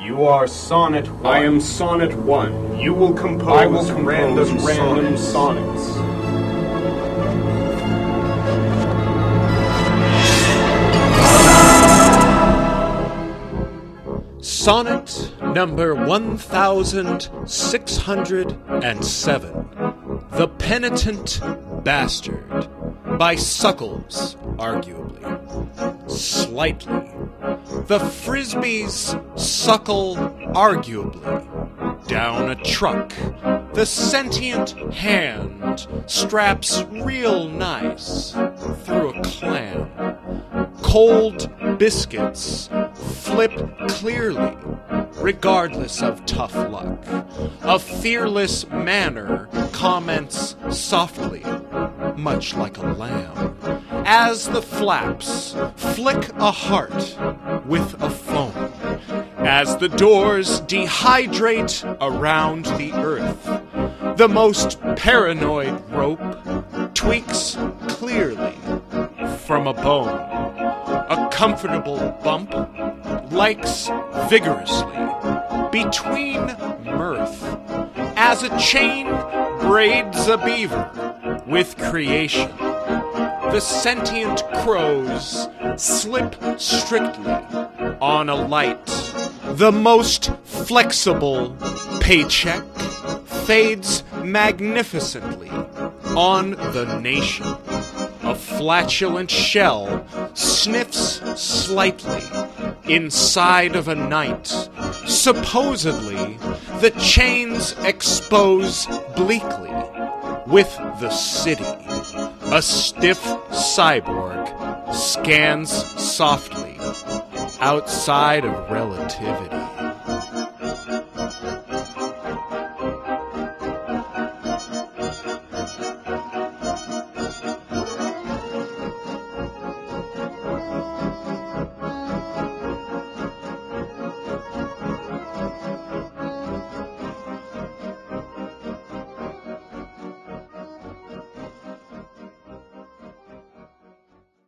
You are Sonnet 1. I am Sonnet 1. You will compose, I will compose random, random sonnets. sonnets. Sonnet number 1607 The Penitent Bastard by Suckles, arguably. Slightly. The Frisbees suckle arguably. Down a truck, the sentient hand straps real nice through a clam. Cold biscuits flip clearly, regardless of tough luck. A fearless manner comments softly, much like a lamb, as the flaps flick a heart with a foam. As the doors dehydrate around the earth, the most paranoid rope tweaks clearly from a bone. A comfortable bump likes vigorously between mirth as a chain braids a beaver with creation. The sentient crows slip strictly on a light. The most flexible paycheck fades magnificently on the nation. A flatulent shell sniffs slightly inside of a night. Supposedly, the chains expose bleakly with the city. A stiff cyborg scans softly outside of relativity.